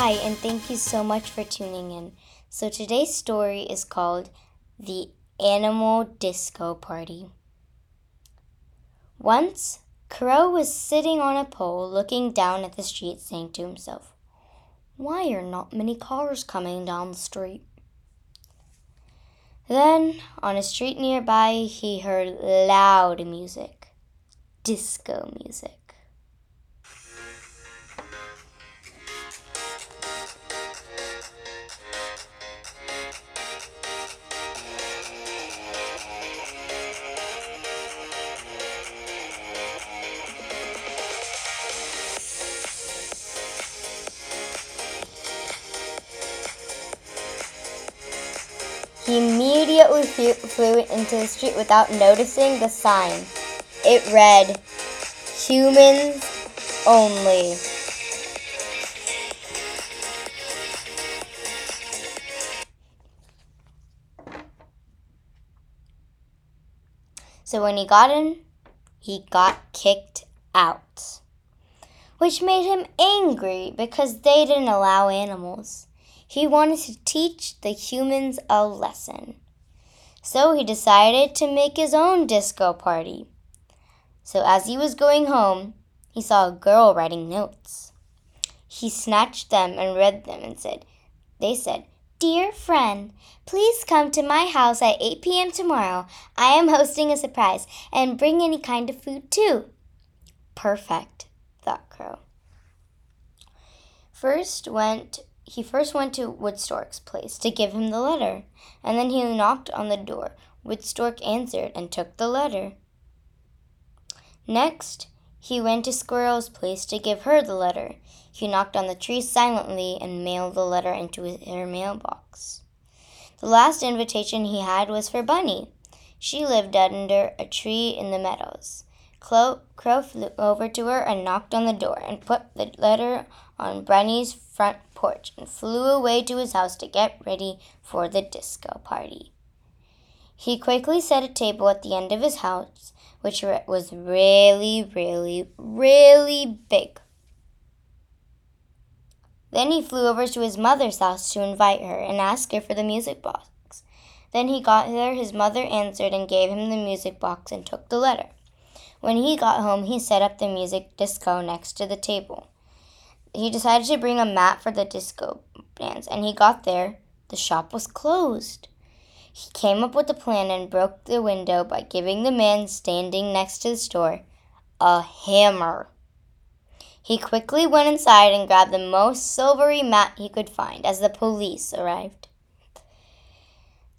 Hi, and thank you so much for tuning in. So, today's story is called The Animal Disco Party. Once, Crow was sitting on a pole looking down at the street, saying to himself, Why are not many cars coming down the street? Then, on a street nearby, he heard loud music disco music. Immediately flew into the street without noticing the sign. It read, Humans Only. So when he got in, he got kicked out, which made him angry because they didn't allow animals. He wanted to teach the humans a lesson. So he decided to make his own disco party. So as he was going home, he saw a girl writing notes. He snatched them and read them and said, They said, Dear friend, please come to my house at 8 p.m. tomorrow. I am hosting a surprise and bring any kind of food too. Perfect, thought Crow. First went he first went to Woodstork's place to give him the letter, and then he knocked on the door. Woodstork answered and took the letter. Next, he went to Squirrel's place to give her the letter. He knocked on the tree silently and mailed the letter into her mailbox. The last invitation he had was for Bunny. She lived under a tree in the meadows. Crow, flew over to her and knocked on the door and put the letter on Bunny's front porch and flew away to his house to get ready for the disco party. He quickly set a table at the end of his house, which was really, really, really big. Then he flew over to his mother's house to invite her and ask her for the music box. Then he got there, his mother answered and gave him the music box and took the letter. When he got home, he set up the music disco next to the table. He decided to bring a mat for the disco dance, and he got there. The shop was closed. He came up with a plan and broke the window by giving the man standing next to the store a hammer. He quickly went inside and grabbed the most silvery mat he could find as the police arrived.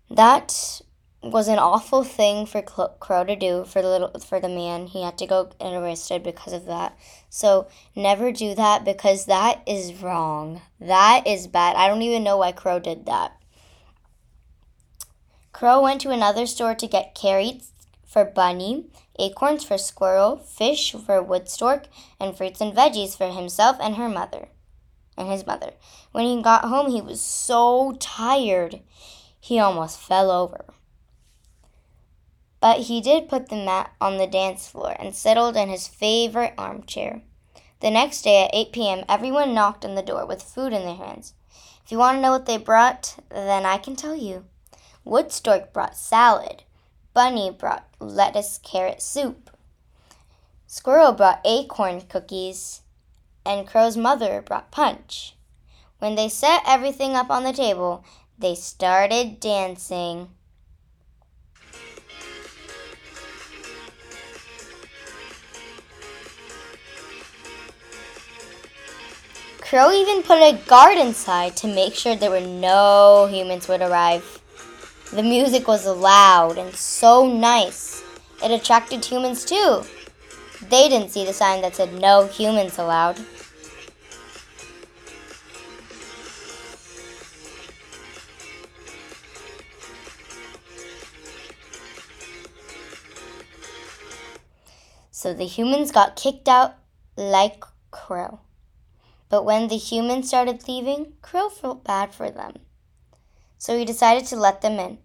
That was an awful thing for Crow to do for the little for the man. He had to go get arrested because of that. So never do that because that is wrong. That is bad. I don't even know why Crow did that. Crow went to another store to get carrots for Bunny, acorns for Squirrel, fish for Woodstork, and fruits and veggies for himself and her mother and his mother. When he got home, he was so tired. He almost fell over. But he did put the mat on the dance floor and settled in his favorite armchair. The next day at 8 p.m., everyone knocked on the door with food in their hands. If you want to know what they brought, then I can tell you. Woodstork brought salad. Bunny brought lettuce carrot soup. Squirrel brought acorn cookies. And Crow's mother brought punch. When they set everything up on the table, they started dancing. Crow even put a guard inside to make sure there were no humans would arrive. The music was loud and so nice. It attracted humans too. They didn't see the sign that said no humans allowed. So the humans got kicked out like Crow. But when the humans started leaving, Crow felt bad for them. So he decided to let them in.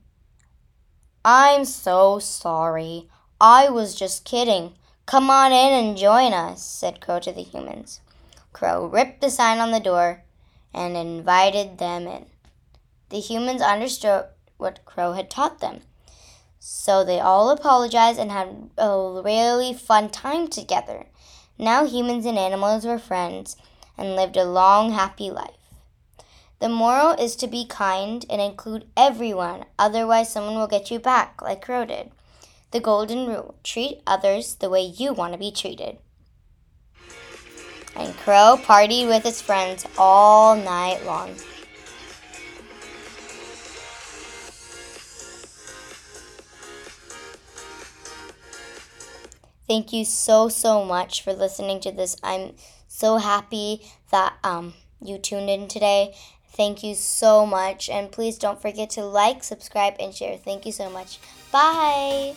I'm so sorry. I was just kidding. Come on in and join us, said Crow to the humans. Crow ripped the sign on the door and invited them in. The humans understood what Crow had taught them. So they all apologized and had a really fun time together. Now humans and animals were friends and lived a long, happy life. The moral is to be kind and include everyone, otherwise, someone will get you back, like Crow did. The golden rule treat others the way you want to be treated. And Crow partied with his friends all night long. Thank you so, so much for listening to this. I'm so happy that um, you tuned in today. Thank you so much. And please don't forget to like, subscribe, and share. Thank you so much. Bye.